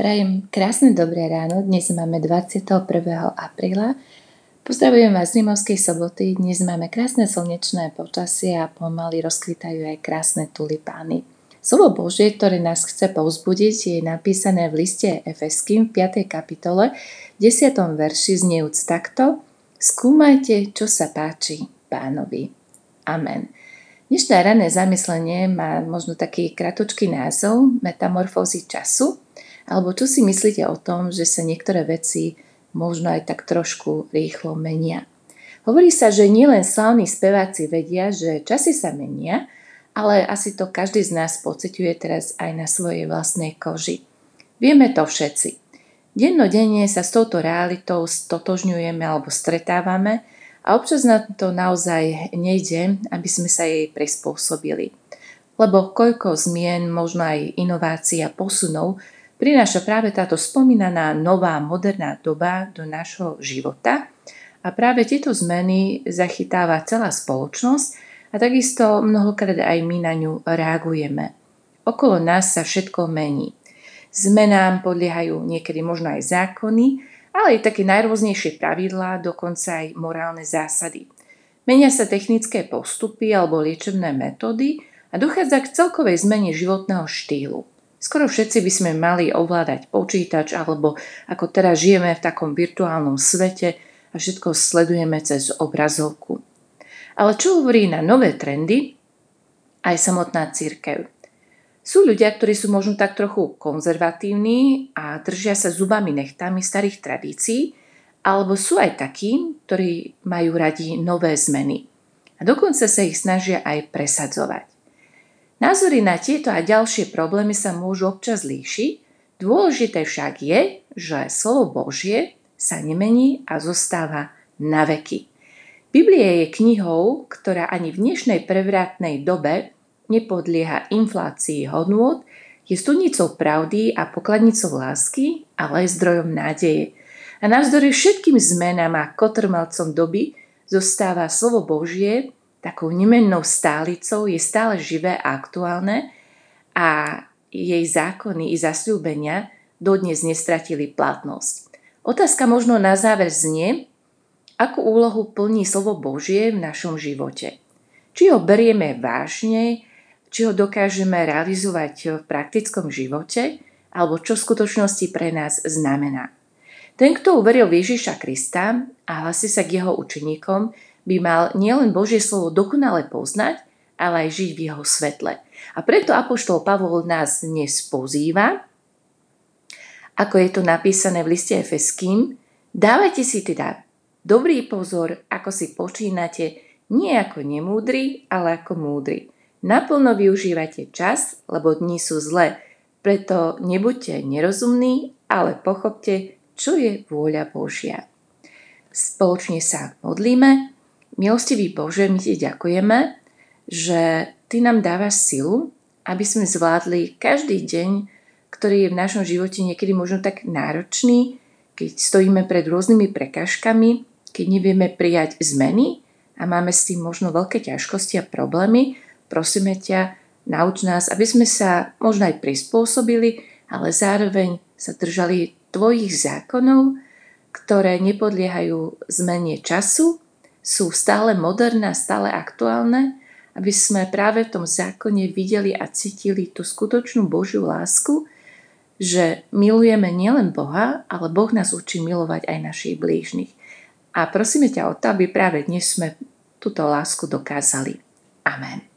Prajem krásne dobré ráno, dnes máme 21. apríla. Pozdravujem vás z Rimovskej soboty, dnes máme krásne slnečné počasie a pomaly rozkvitajú aj krásne tulipány. Slovo Božie, ktoré nás chce povzbudiť, je napísané v liste Efeským v 5. kapitole, 10. verši znejúc takto Skúmajte, čo sa páči pánovi. Amen. Dnešné rané zamyslenie má možno taký kratočký názov Metamorfózy času – alebo čo si myslíte o tom, že sa niektoré veci možno aj tak trošku rýchlo menia? Hovorí sa, že nielen slávni speváci vedia, že časy sa menia, ale asi to každý z nás pociťuje teraz aj na svojej vlastnej koži. Vieme to všetci. Dennodenne sa s touto realitou stotožňujeme alebo stretávame a občas na to naozaj nejde, aby sme sa jej prispôsobili. Lebo koľko zmien, možno aj inovácií a posunov prináša práve táto spomínaná nová moderná doba do nášho života a práve tieto zmeny zachytáva celá spoločnosť a takisto mnohokrát aj my na ňu reagujeme. Okolo nás sa všetko mení. Zmenám podliehajú niekedy možno aj zákony, ale aj také najrôznejšie pravidlá, dokonca aj morálne zásady. Menia sa technické postupy alebo liečebné metódy a dochádza k celkovej zmene životného štýlu. Skoro všetci by sme mali ovládať počítač alebo ako teraz žijeme v takom virtuálnom svete a všetko sledujeme cez obrazovku. Ale čo hovorí na nové trendy aj samotná církev? Sú ľudia, ktorí sú možno tak trochu konzervatívni a držia sa zubami nechtami starých tradícií, alebo sú aj takí, ktorí majú radi nové zmeny. A dokonca sa ich snažia aj presadzovať. Názory na tieto a ďalšie problémy sa môžu občas líšiť, dôležité však je, že slovo Božie sa nemení a zostáva na veky. Biblia je knihou, ktorá ani v dnešnej prevratnej dobe nepodlieha inflácii hodnôt, je studnicou pravdy a pokladnicou lásky, ale aj zdrojom nádeje. A navzdory všetkým zmenám a kotrmelcom doby zostáva slovo Božie takou nemennou stálicou, je stále živé a aktuálne a jej zákony i zasľúbenia dodnes nestratili platnosť. Otázka možno na záver znie, akú úlohu plní slovo Božie v našom živote. Či ho berieme vážne, či ho dokážeme realizovať v praktickom živote, alebo čo v skutočnosti pre nás znamená. Ten, kto uveril v Ježiša Krista a hlasí sa k jeho učeníkom, by mal nielen Božie slovo dokonale poznať, ale aj žiť v jeho svetle. A preto Apoštol Pavol nás dnes pozýva, ako je to napísané v liste Efeským, dávajte si teda dobrý pozor, ako si počínate, nie ako nemúdri, ale ako múdri. Naplno využívajte čas, lebo dní sú zlé, preto nebuďte nerozumní, ale pochopte, čo je vôľa Božia. Spoločne sa modlíme. Milostivý Bože, my ti ďakujeme, že ty nám dávaš silu, aby sme zvládli každý deň, ktorý je v našom živote niekedy možno tak náročný, keď stojíme pred rôznymi prekážkami, keď nevieme prijať zmeny a máme s tým možno veľké ťažkosti a problémy, prosíme ťa, nauč nás, aby sme sa možno aj prispôsobili, ale zároveň sa držali tvojich zákonov, ktoré nepodliehajú zmene času, sú stále moderné a stále aktuálne, aby sme práve v tom zákone videli a cítili tú skutočnú Božiu lásku, že milujeme nielen Boha, ale Boh nás učí milovať aj našich blížnych. A prosíme ťa o to, aby práve dnes sme túto lásku dokázali. Amen.